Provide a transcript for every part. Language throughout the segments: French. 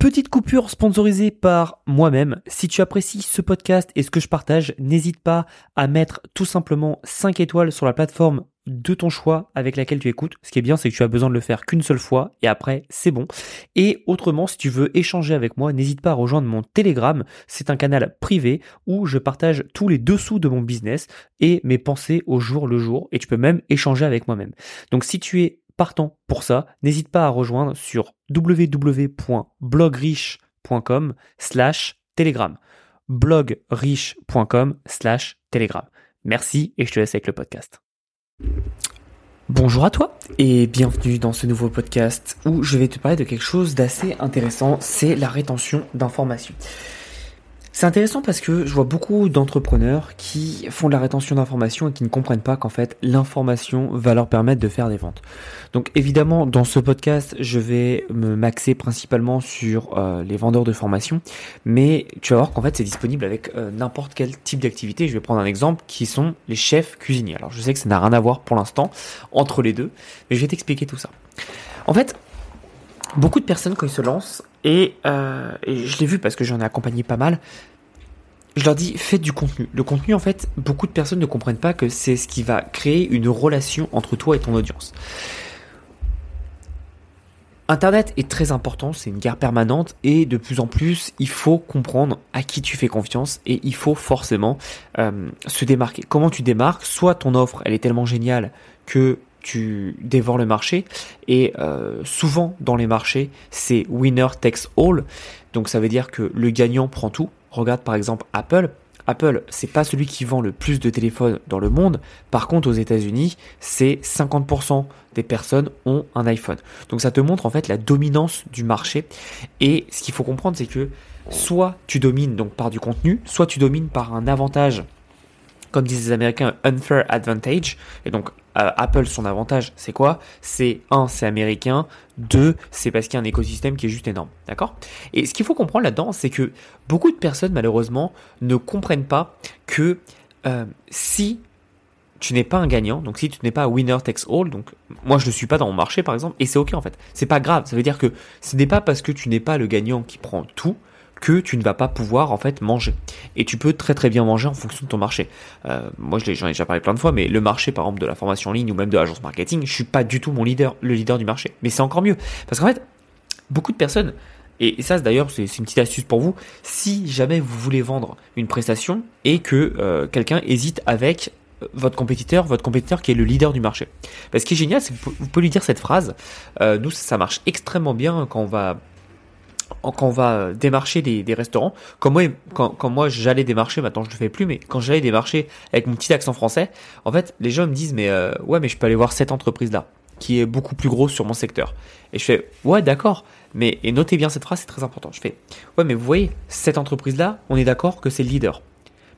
Petite coupure sponsorisée par moi-même. Si tu apprécies ce podcast et ce que je partage, n'hésite pas à mettre tout simplement 5 étoiles sur la plateforme de ton choix avec laquelle tu écoutes. Ce qui est bien, c'est que tu as besoin de le faire qu'une seule fois et après, c'est bon. Et autrement, si tu veux échanger avec moi, n'hésite pas à rejoindre mon Telegram. C'est un canal privé où je partage tous les dessous de mon business et mes pensées au jour le jour. Et tu peux même échanger avec moi-même. Donc si tu es partant pour ça, n'hésite pas à rejoindre sur www.blogriche.com slash telegram. blogriche.com slash telegram. Merci et je te laisse avec le podcast. Bonjour à toi et bienvenue dans ce nouveau podcast où je vais te parler de quelque chose d'assez intéressant, c'est la rétention d'informations. C'est intéressant parce que je vois beaucoup d'entrepreneurs qui font de la rétention d'informations et qui ne comprennent pas qu'en fait l'information va leur permettre de faire des ventes. Donc évidemment dans ce podcast je vais me maxer principalement sur euh, les vendeurs de formation, mais tu vas voir qu'en fait c'est disponible avec euh, n'importe quel type d'activité. Je vais prendre un exemple qui sont les chefs cuisiniers. Alors je sais que ça n'a rien à voir pour l'instant entre les deux, mais je vais t'expliquer tout ça. En fait, beaucoup de personnes quand ils se lancent, et, euh, et je l'ai vu parce que j'en ai accompagné pas mal, je leur dis faites du contenu. Le contenu, en fait, beaucoup de personnes ne comprennent pas que c'est ce qui va créer une relation entre toi et ton audience. Internet est très important, c'est une guerre permanente et de plus en plus, il faut comprendre à qui tu fais confiance et il faut forcément euh, se démarquer. Comment tu démarques? Soit ton offre, elle est tellement géniale que tu dévores le marché. Et euh, souvent dans les marchés, c'est winner takes all. Donc ça veut dire que le gagnant prend tout. Regarde par exemple Apple. Apple, c'est pas celui qui vend le plus de téléphones dans le monde. Par contre, aux États-Unis, c'est 50% des personnes ont un iPhone. Donc ça te montre en fait la dominance du marché. Et ce qu'il faut comprendre, c'est que soit tu domines donc par du contenu, soit tu domines par un avantage comme disent les Américains, unfair advantage. Et donc, euh, Apple, son avantage, c'est quoi? C'est un, c'est américain. Deux, c'est parce qu'il y a un écosystème qui est juste énorme. D'accord? Et ce qu'il faut comprendre là-dedans, c'est que beaucoup de personnes, malheureusement, ne comprennent pas que euh, si tu n'es pas un gagnant, donc si tu n'es pas winner takes all, donc moi je ne suis pas dans mon marché par exemple, et c'est ok en fait, c'est pas grave, ça veut dire que ce n'est pas parce que tu n'es pas le gagnant qui prend tout, que tu ne vas pas pouvoir en fait manger. Et tu peux très très bien manger en fonction de ton marché. Euh, moi j'en ai déjà parlé plein de fois, mais le marché par exemple de la formation en ligne ou même de l'agence marketing, je suis pas du tout mon leader, le leader du marché. Mais c'est encore mieux. Parce qu'en fait, beaucoup de personnes, et, ça d'ailleurs c'est une petite astuce pour vous, si jamais vous voulez vendre une prestation et que euh, quelqu'un hésite avec euh, votre compétiteur, votre compétiteur qui est le leader du marché. Parce ce qui est génial, c'est que vous pouvez lui dire cette phrase. nous, ça marche extrêmement bien quand on va quand on va démarcher des, des restaurants, quand moi, quand moi j'allais démarcher, maintenant je le fais plus, mais quand j'allais démarcher avec mon petit accent français, en fait, les gens me disent, mais euh, ouais, mais je peux aller voir cette entreprise-là, qui est beaucoup plus grosse sur mon secteur. Et je fais, ouais, d'accord, mais, et notez bien cette phrase, c'est très important. Je fais, ouais, mais vous voyez, cette entreprise-là, on est d'accord que c'est le leader.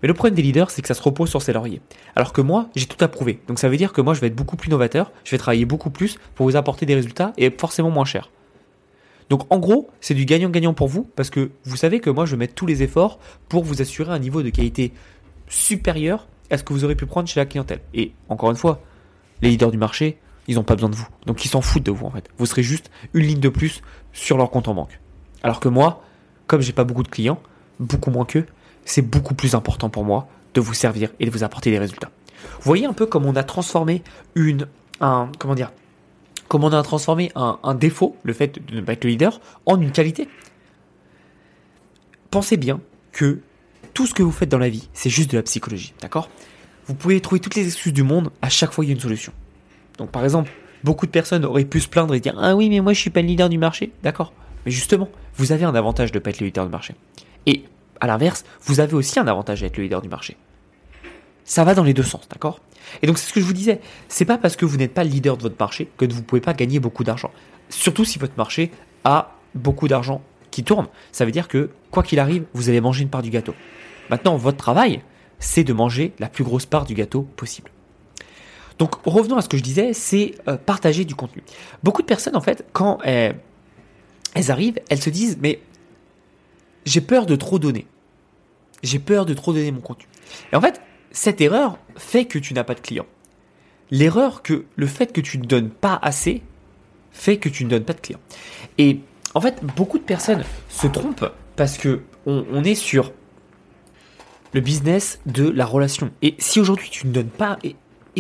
Mais le problème des leaders, c'est que ça se repose sur ses lauriers. Alors que moi, j'ai tout approuvé. Donc ça veut dire que moi, je vais être beaucoup plus novateur, je vais travailler beaucoup plus pour vous apporter des résultats et forcément moins cher. Donc en gros, c'est du gagnant-gagnant pour vous parce que vous savez que moi je mets tous les efforts pour vous assurer un niveau de qualité supérieur à ce que vous aurez pu prendre chez la clientèle. Et encore une fois, les leaders du marché, ils n'ont pas besoin de vous. Donc ils s'en foutent de vous en fait. Vous serez juste une ligne de plus sur leur compte en banque. Alors que moi, comme j'ai pas beaucoup de clients, beaucoup moins qu'eux, c'est beaucoup plus important pour moi de vous servir et de vous apporter des résultats. Voyez un peu comme on a transformé une, un, comment dire, comment on a transformé un, défaut, le fait de ne pas être le leader, en une qualité? Pensez bien que tout ce que vous faites dans la vie, c'est juste de la psychologie, d'accord? Vous pouvez trouver toutes les excuses du monde, à chaque fois il y a une solution. Donc par exemple, beaucoup de personnes auraient pu se plaindre et dire Ah oui, mais moi je suis pas le leader du marché, d'accord? Mais justement, vous avez un avantage de ne pas être le leader du marché. Et à l'inverse, vous avez aussi un avantage d'être le leader du marché. Ça va dans les deux sens, d'accord? Et donc c'est ce que je vous disais, c'est pas parce que vous n'êtes pas le leader de votre marché que vous ne pouvez pas gagner beaucoup d'argent. Surtout si votre marché a beaucoup d'argent qui tourne. Ça veut dire que quoi qu'il arrive, vous allez manger une part du gâteau. Maintenant, votre travail, c'est de manger la plus grosse part du gâteau possible. Donc revenons à ce que je disais, c'est euh, partager du contenu. Beaucoup de personnes, en fait, quand elles arrivent, elles se disent, mais j'ai peur de trop donner. J'ai peur de trop donner mon contenu. Et en fait, cette erreur fait que tu n'as pas de clients. L'erreur que le fait que tu ne donnes pas assez fait que tu ne donnes pas de clients. Et en fait, beaucoup de personnes se trompent parce que on, est sur le business de la relation. Et si aujourd'hui tu ne donnes pas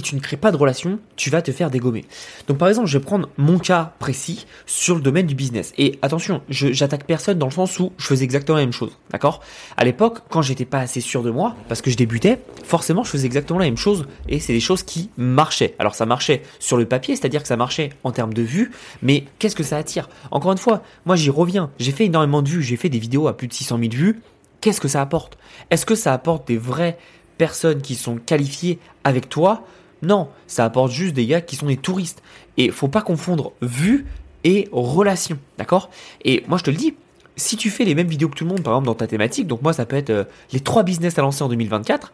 tu ne crées pas de relation, tu vas te faire dégommer. Donc par exemple, je vais prendre mon cas précis sur le domaine du business. Et attention, j'attaque personne dans le sens où je faisais exactement la même chose, d'accord? À l'époque, quand j'étais pas assez sûr de moi, parce que je débutais, forcément je faisais exactement la même chose et c'est des choses qui marchaient. Alors ça marchait sur le papier, c'est-à-dire que ça marchait en termes de vues, mais qu'est-ce que ça attire? Encore une fois, moi j'y reviens, j'ai fait énormément de vues, j'ai fait des vidéos à plus de 600 000 vues. Qu'est-ce que ça apporte? Est-ce que ça apporte des vraies personnes qui sont qualifiées avec toi? Non, ça apporte juste des gars qui sont des touristes. Et faut pas confondre vue et relation, d'accord? Et moi je te le dis, si tu fais les mêmes vidéos que tout le monde, par exemple dans ta thématique, donc moi ça peut être euh, les trois business à lancer en 2024.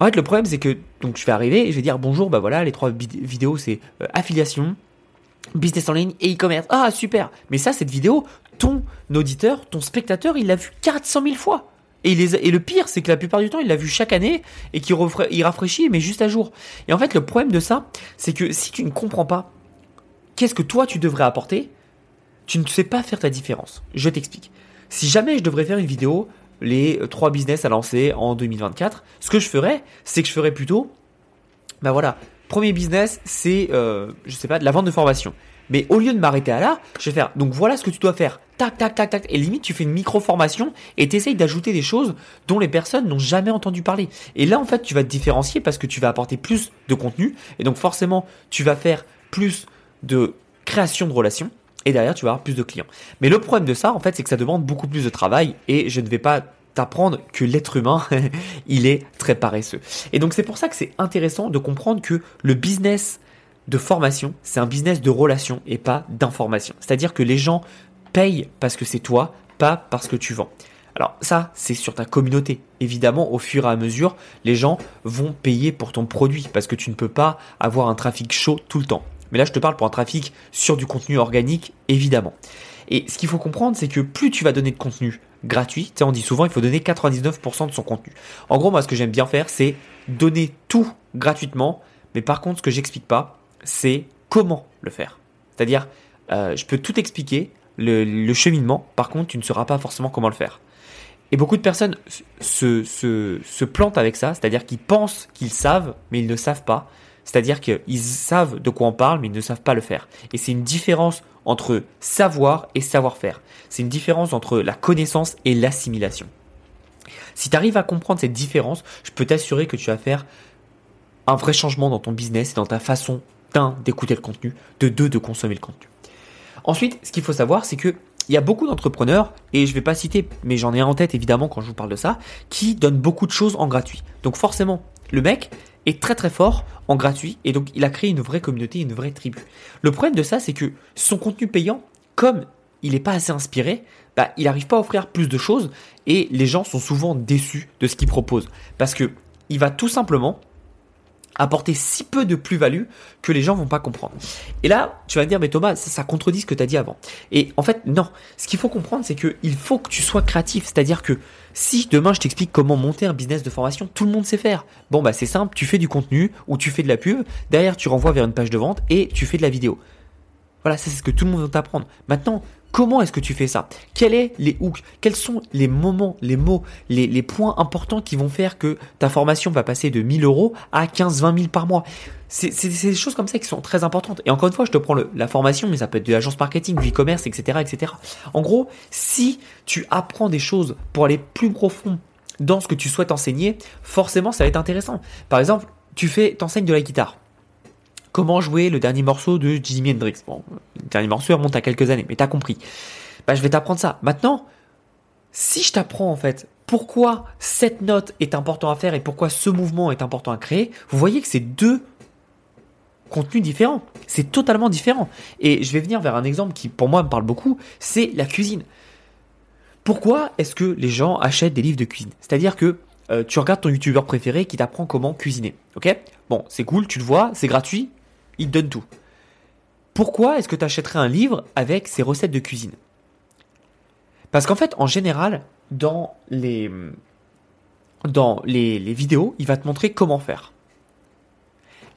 En fait, le problème c'est que donc je vais arriver et je vais dire bonjour, bah voilà, les trois vidéos c'est euh, affiliation, business en ligne et e-commerce. Ah super Mais ça, cette vidéo, ton auditeur, ton spectateur, il l'a vu 400 000 fois. Et, le pire, c'est que la plupart du temps, il l'a vu chaque année et qu'il il rafraîchit, mais juste à jour. Et en fait, le problème de ça, c'est que si tu ne comprends pas qu'est-ce que toi tu devrais apporter, tu ne sais pas faire ta différence. Je t'explique. Si jamais je devrais faire une vidéo, les trois business à lancer en 2024, ce que je ferais, c'est que je ferais plutôt, ben voilà, premier business, c'est, euh, je sais pas, de la vente de formation. Mais au lieu de m'arrêter à là, je vais faire, donc voilà ce que tu dois faire. Tac, tac, tac, tac. Et limite, tu fais une micro-formation et tu essayes d'ajouter des choses dont les personnes n'ont jamais entendu parler. Et là, en fait, tu vas te différencier parce que tu vas apporter plus de contenu. Et donc, forcément, tu vas faire plus de création de relations. Et derrière, tu vas avoir plus de clients. Mais le problème de ça, en fait, c'est que ça demande beaucoup plus de travail. Et je ne vais pas t'apprendre que l'être humain, il est très paresseux. Et donc, c'est pour ça que c'est intéressant de comprendre que le business de formation, c'est un business de relation et pas d'information. C'est-à-dire que les gens payent parce que c'est toi, pas parce que tu vends. Alors ça, c'est sur ta communauté. Évidemment, au fur et à mesure, les gens vont payer pour ton produit parce que tu ne peux pas avoir un trafic chaud tout le temps. Mais là, je te parle pour un trafic sur du contenu organique, évidemment. Et ce qu'il faut comprendre, c'est que plus tu vas donner de contenu gratuit, tu sais, on dit souvent, il faut donner 99% de son contenu. En gros, moi, ce que j'aime bien faire, c'est donner tout gratuitement. Mais par contre, ce que j'explique pas, c'est comment le faire. C'est-à-dire, euh, je peux tout expliquer, le, cheminement, par contre, tu ne sauras pas forcément comment le faire. Et beaucoup de personnes se, se, plantent avec ça, c'est-à-dire qu'ils pensent qu'ils savent, mais ils ne savent pas. C'est-à-dire qu'ils savent de quoi on parle, mais ils ne savent pas le faire. Et c'est une différence entre savoir et savoir-faire. C'est une différence entre la connaissance et l'assimilation. Si tu arrives à comprendre cette différence, je peux t'assurer que tu vas faire un vrai changement dans ton business et dans ta façon d'un, d'écouter le contenu, de deux, de consommer le contenu. Ensuite, ce qu'il faut savoir, c'est que il y a beaucoup d'entrepreneurs, et je vais pas citer, mais j'en ai un en tête évidemment quand je vous parle de ça, qui donnent beaucoup de choses en gratuit. Donc forcément, le mec est très très fort en gratuit, et donc il a créé une vraie communauté, une vraie tribu. Le problème de ça, c'est que son contenu payant, comme il n'est pas assez inspiré, bah, il n'arrive pas à offrir plus de choses, et les gens sont souvent déçus de ce qu'il propose. Parce que il va tout simplement apporter si peu de plus-value que les gens vont pas comprendre. Et là, tu vas me dire, mais Thomas, ça, contredit ce que tu as dit avant. Et en fait, non. Ce qu'il faut comprendre, c'est qu'il faut que tu sois créatif. C'est-à-dire que si demain je t'explique comment monter un business de formation, tout le monde sait faire. Bon, bah c'est simple, tu fais du contenu ou tu fais de la pub, derrière tu renvoies vers une page de vente et tu fais de la vidéo. Voilà, c'est ce que tout le monde va t'apprendre. Maintenant, Comment est-ce que tu fais ça? Quels sont les hooks? Quels sont les moments, les mots, les, points importants qui vont faire que ta formation va passer de 1000 euros à 15-20 000 par mois? C'est des choses comme ça qui sont très importantes. Et encore une fois, je te prends la formation, mais ça peut être de l'agence marketing, du e-commerce, etc., etc. En gros, si tu apprends des choses pour aller plus profond dans ce que tu souhaites enseigner, forcément, ça va être intéressant. Par exemple, tu fais, t'enseignes de la guitare comment jouer le dernier morceau de Jimi Hendrix? Le dernier morceau remonte à quelques années, mais t'as compris. Bah, je vais t'apprendre ça. Maintenant, si je t'apprends en fait pourquoi cette note est important à faire et pourquoi ce mouvement est important à créer, vous voyez que c'est deux contenus différents. C'est totalement différent. Et je vais venir vers un exemple qui pour moi me parle beaucoup, c'est la cuisine. Pourquoi est-ce que les gens achètent des livres de cuisine? C'est-à-dire que euh, tu regardes ton youtubeur préféré qui t'apprend comment cuisiner. Ok? Bon, c'est cool, tu le vois, c'est gratuit, il te donne tout. Pourquoi est-ce que tu achèterais un livre avec ses recettes de cuisine? Parce qu'en fait, en général, dans les, dans les, vidéos, il va te montrer comment faire.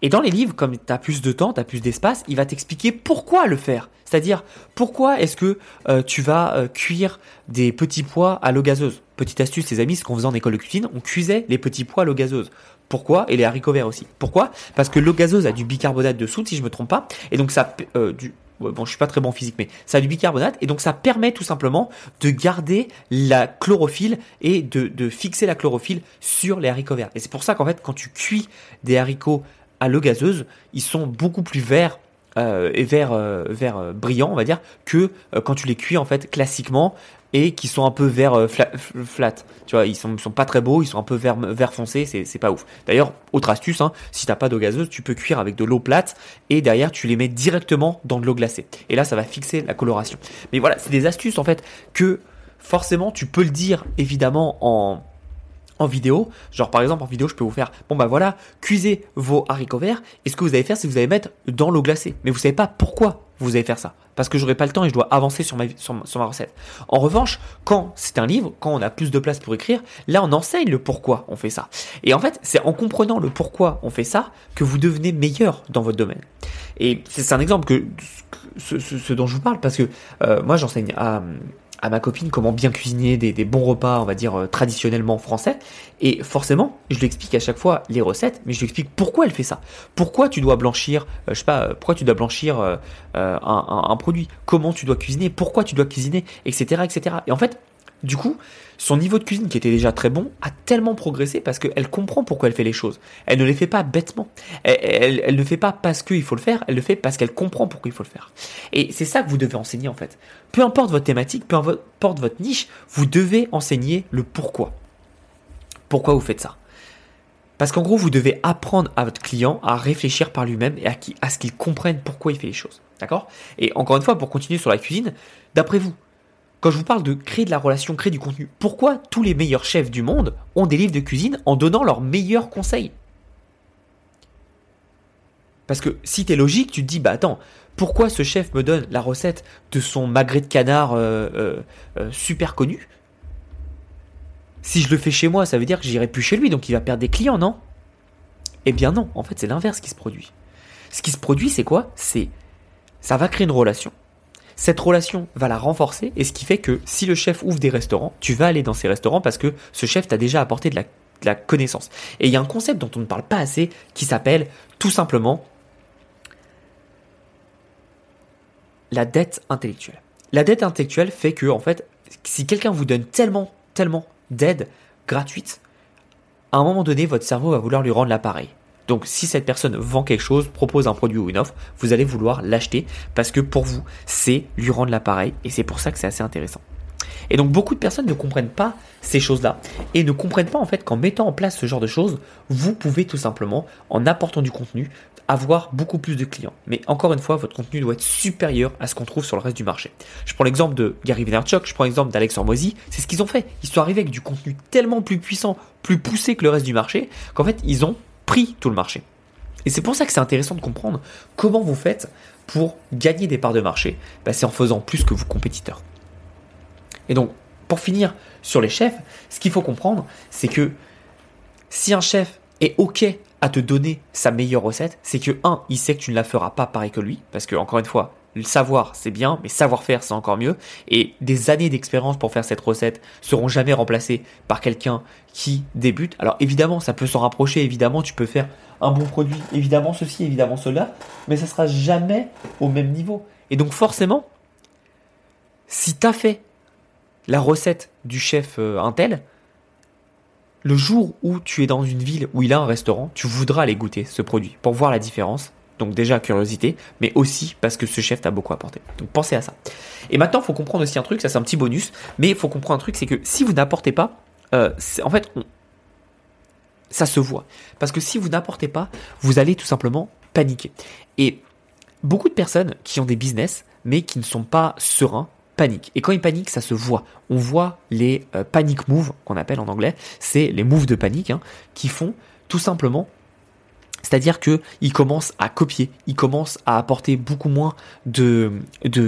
Et dans les livres, comme tu as plus de temps, tu as plus d'espace, il va t'expliquer pourquoi le faire. C'est-à-dire, pourquoi est-ce que euh, tu vas euh, cuire des petits pois à l'eau gazeuse? Petite astuce, les amis, ce qu'on faisait en école de cuisine, on cuisait les petits pois à l'eau gazeuse. Pourquoi? Et les haricots verts aussi. Pourquoi? Parce que l'eau gazeuse a du bicarbonate de soude, si je me trompe pas, et donc ça, euh, bon, je suis pas très bon en physique, mais ça a du bicarbonate, et donc ça permet tout simplement de garder la chlorophylle et de, de fixer la chlorophylle sur les haricots verts. Et c'est pour ça qu'en fait, quand tu cuis des haricots à l'eau gazeuse, ils sont beaucoup plus verts euh, et vert, euh, vert euh, brillant, on va dire, que quand tu les cuis en fait classiquement et qui sont un peu vert flat, Tu vois, ils sont, sont pas très beaux, ils sont un peu vert, vert foncé, c'est, c'est pas ouf. D'ailleurs, autre astuce, hein, si t'as pas d'eau gazeuse, tu peux cuire avec de l'eau plate et derrière tu les mets directement dans de l'eau glacée. Et là, ça va fixer la coloration. Mais voilà, c'est des astuces en fait que forcément tu peux le dire évidemment en en vidéo. Genre par exemple en vidéo je peux vous faire bon bah voilà cuisez vos haricots verts et ce que vous allez faire c'est que vous allez mettre dans l'eau glacée. Mais vous savez pas pourquoi vous allez faire ça parce que j'aurai pas le temps et je dois avancer sur ma, sur, ma recette. En revanche quand c'est un livre, quand on a plus de place pour écrire, là on enseigne le pourquoi on fait ça. Et en fait c'est en comprenant le pourquoi on fait ça que vous devenez meilleur dans votre domaine. Et c'est un exemple que ce, dont je vous parle parce que euh, moi j'enseigne à à ma copine comment bien cuisiner des, bons repas, on va dire euh, traditionnellement français. Et forcément, je lui explique à chaque fois les recettes, mais je lui explique pourquoi elle fait ça. Pourquoi tu dois blanchir, euh, je sais pas, euh, pourquoi tu dois blanchir un, un, produit, comment tu dois cuisiner, pourquoi tu dois cuisiner, etc., etc. Et en fait, du coup, son niveau de cuisine qui était déjà très bon a tellement progressé parce qu'elle comprend pourquoi elle fait les choses. Elle ne les fait pas bêtement. Elle, elle, ne fait pas parce qu'il faut le faire, elle le fait parce qu'elle comprend pourquoi il faut le faire. Et c'est ça que vous devez enseigner en fait. Peu importe votre thématique, peu importe votre niche, vous devez enseigner le pourquoi. Pourquoi vous faites ça parce qu'en gros, vous devez apprendre à votre client à réfléchir par lui-même et à, à ce qu'il comprenne pourquoi il fait les choses. D'accord? Et encore une fois, pour continuer sur la cuisine, d'après vous, quand je vous parle de créer de la relation, créer du contenu, pourquoi tous les meilleurs chefs du monde ont des livres de cuisine en donnant leurs meilleurs conseils? Parce que si t'es logique, tu te dis, bah attends, pourquoi ce chef me donne la recette de son magret de canard euh, euh, euh, super connu? Si je le fais chez moi, ça veut dire que j'irai plus chez lui, donc il va perdre des clients, non? Eh bien non, en fait c'est l'inverse qui se produit. Ce qui se produit, c'est quoi? C'est ça va créer une relation cette relation va la renforcer et ce qui fait que si le chef ouvre des restaurants, tu vas aller dans ces restaurants parce que ce chef t'a déjà apporté de la, connaissance. Et il y a un concept dont on ne parle pas assez qui s'appelle tout simplement la dette intellectuelle. La dette intellectuelle fait que, en fait, si quelqu'un vous donne tellement, tellement d'aide gratuite, à un moment donné, votre cerveau va vouloir lui rendre l'appareil. Donc si cette personne vend quelque chose, propose un produit ou une offre, vous allez vouloir l'acheter parce que pour vous, c'est lui rendre l'appareil et c'est pour ça que c'est assez intéressant. Et donc beaucoup de personnes ne comprennent pas ces choses-là et ne comprennent pas en fait qu'en mettant en place ce genre de choses, vous pouvez tout simplement, en apportant du contenu, avoir beaucoup plus de clients. Mais encore une fois, votre contenu doit être supérieur à ce qu'on trouve sur le reste du marché. Je prends l'exemple de Gary Vaynerchuk, je prends l'exemple d'Alex Hormozy, c'est ce qu'ils ont fait. Ils sont arrivés avec du contenu tellement plus puissant, plus poussé que le reste du marché, qu'en fait, ils ont pris tout le marché. Et c'est pour ça que c'est intéressant de comprendre comment vous faites pour gagner des parts de marché. Bah, c'est en faisant plus que vos compétiteurs. Et donc, pour finir sur les chefs, ce qu'il faut comprendre, c'est que si un chef est OK à te donner sa meilleure recette, c'est que, un, il sait que tu ne la feras pas pareil que lui, parce que, encore une fois, le savoir, c'est bien, mais savoir-faire, c'est encore mieux. Et des années d'expérience pour faire cette recette seront jamais remplacées par quelqu'un qui débute. Alors évidemment, ça peut s'en rapprocher, évidemment, tu peux faire un bon produit, évidemment ceci, évidemment cela, mais ça sera jamais au même niveau. Et donc forcément, si tu as fait la recette du chef euh, Intel, le jour où tu es dans une ville où il a un restaurant, tu voudras aller goûter ce produit pour voir la différence donc déjà curiosité, mais aussi parce que ce chef t'a beaucoup apporté. Donc pensez à ça. Et maintenant, il faut comprendre aussi un truc, ça c'est un petit bonus, mais il faut comprendre un truc, c'est que si vous n'apportez pas, euh, en fait, ça se voit. Parce que si vous n'apportez pas, vous allez tout simplement paniquer. Et beaucoup de personnes qui ont des business, mais qui ne sont pas sereins, paniquent. Et quand ils paniquent, ça se voit. On voit les euh, panic moves, qu'on appelle en anglais, c'est les moves de panique, hein, qui font tout simplement c'est-à-dire qu'il commence à copier, il commence à apporter beaucoup moins de,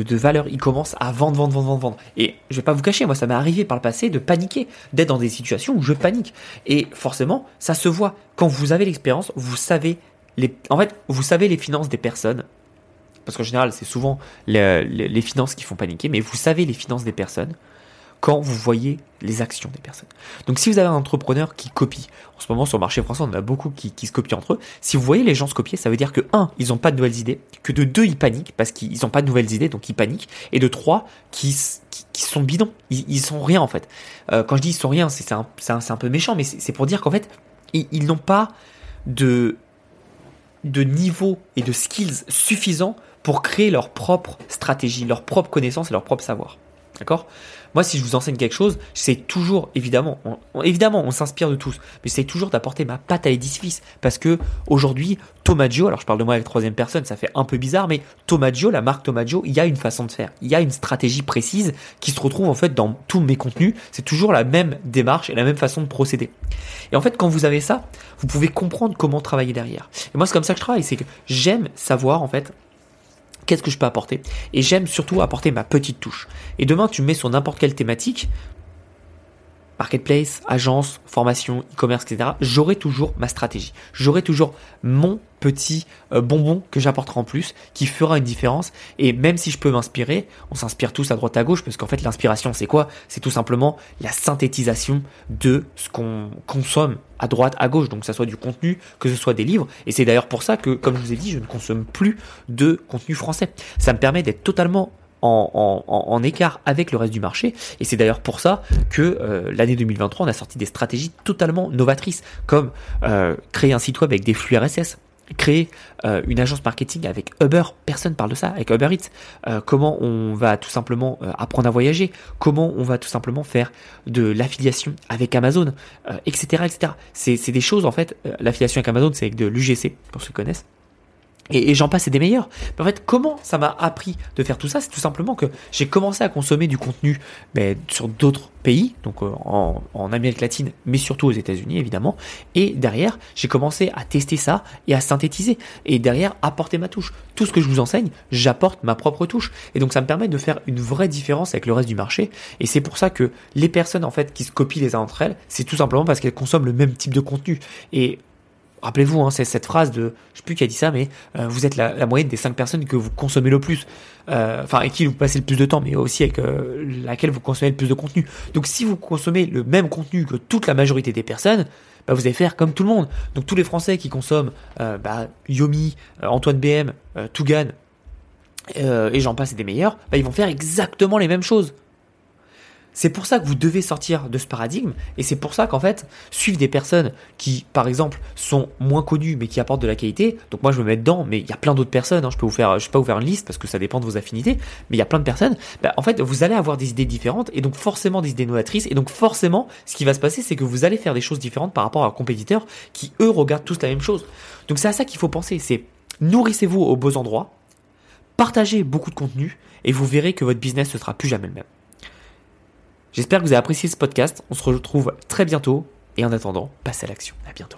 valeur, il commence à vendre, vendre, vendre, vendre, vendre. Et je vais pas vous cacher, moi ça m'est arrivé par le passé de paniquer, d'être dans des situations où je panique. Et forcément, ça se voit. Quand vous avez l'expérience, vous savez les, en fait, vous savez les finances des personnes, parce qu'en général, c'est souvent les, finances qui font paniquer, mais vous savez les finances des personnes quand vous voyez les actions des personnes. Donc si vous avez un entrepreneur qui copie, en ce moment sur le marché français on a beaucoup qui, se copient entre eux, si vous voyez les gens se copier, ça veut dire que un, ils n'ont pas de nouvelles idées, que de deux, ils paniquent parce qu'ils n'ont pas de nouvelles idées, donc ils paniquent, et de trois, qui, qui, sont bidons, ils, ils, sont rien en fait. Euh, quand je dis ils sont rien, c'est un, peu méchant, mais c'est pour dire qu'en fait, ils, ils n'ont pas de, de niveau et de skills suffisants pour créer leur propre stratégie, leur propre connaissance et leur propre savoir. D'accord? Moi, si je vous enseigne quelque chose, j'essaie toujours, évidemment, on, évidemment, on s'inspire de tous, mais j'essaie toujours d'apporter ma patte à l'édifice. Parce que aujourd'hui, Tomaggio, alors je parle de moi avec troisième personne, ça fait un peu bizarre, mais Tomaggio, la marque Tomaggio, il y a une façon de faire. Il y a une stratégie précise qui se retrouve en fait dans tous mes contenus. C'est toujours la même démarche et la même façon de procéder. Et en fait, quand vous avez ça, vous pouvez comprendre comment travailler derrière. Et moi, c'est comme ça que je travaille, c'est que j'aime savoir en fait qu'est-ce que je peux apporter? Et j'aime surtout apporter ma petite touche. Et demain, tu mets sur n'importe quelle thématique, marketplace, agence, formation, e-commerce, etc., j'aurai toujours ma stratégie. J'aurai toujours mon petit euh, bonbon que j'apporterai en plus, qui fera une différence. Et même si je peux m'inspirer, on s'inspire tous à droite à gauche, parce qu'en fait l'inspiration c'est quoi? C'est tout simplement la synthétisation de ce qu'on consomme à droite, à gauche, donc que ce soit du contenu, que ce soit des livres. Et c'est d'ailleurs pour ça que, comme je vous ai dit, je ne consomme plus de contenu français. Ça me permet d'être totalement en, écart avec le reste du marché. Et c'est d'ailleurs pour ça que euh, l'année 2023, on a sorti des stratégies totalement novatrices, comme euh, créer un site web avec des flux RSS, créer euh, une agence marketing avec Uber, personne parle de ça, avec Uber Eats, comment on va tout simplement apprendre à voyager, comment on va tout simplement faire de l'affiliation avec Amazon, etc. etc. C'est des choses en fait, l'affiliation avec Amazon c'est avec de l'UGC, pour ceux qui connaissent. Et, j'en passe, c'est des meilleurs. Mais en fait, comment ça m'a appris de faire tout ça C'est tout simplement que j'ai commencé à consommer du contenu sur d'autres pays, donc euh, en, en, Amérique latine, mais surtout aux États-Unis évidemment. Et derrière, j'ai commencé à tester ça et à synthétiser. Et derrière, apporter ma touche. Tout ce que je vous enseigne, j'apporte ma propre touche. Et donc ça me permet de faire une vraie différence avec le reste du marché. Et c'est pour ça que les personnes en fait qui se copient les uns entre elles, c'est tout simplement parce qu'elles consomment le même type de contenu. Et Rappelez-vous, hein, c'est cette phrase de, je sais plus qui a dit ça, mais euh, vous êtes la, moyenne des cinq personnes que vous consommez le plus, euh, enfin, et qui vous passez le plus de temps, mais aussi avec euh, laquelle vous consommez le plus de contenu. Donc, si vous consommez le même contenu que toute la majorité des personnes, bah, vous allez faire comme tout le monde. Donc, tous les Français qui consomment bah, Yomi, Antoine BM, Tougan, et j'en passe et des meilleurs, bah, ils vont faire exactement les mêmes choses. C'est pour ça que vous devez sortir de ce paradigme et c'est pour ça qu'en fait, suivre des personnes qui, par exemple, sont moins connues mais qui apportent de la qualité. Donc moi, je me mets dedans, mais il y a plein d'autres personnes. Hein, je peux vous faire, je vais pas vous faire une liste parce que ça dépend de vos affinités, mais il y a plein de personnes. Bah, en fait, vous allez avoir des idées différentes et donc forcément des idées novatrices et donc forcément, ce qui va se passer, c'est que vous allez faire des choses différentes par rapport à un compétiteur qui eux regardent tous la même chose. Donc c'est à ça qu'il faut penser. C'est nourrissez-vous aux beaux endroits, partagez beaucoup de contenu et vous verrez que votre business ne sera plus jamais le même. J'espère que vous avez apprécié ce podcast. On se retrouve très bientôt. Et en attendant, passez à l'action. À bientôt.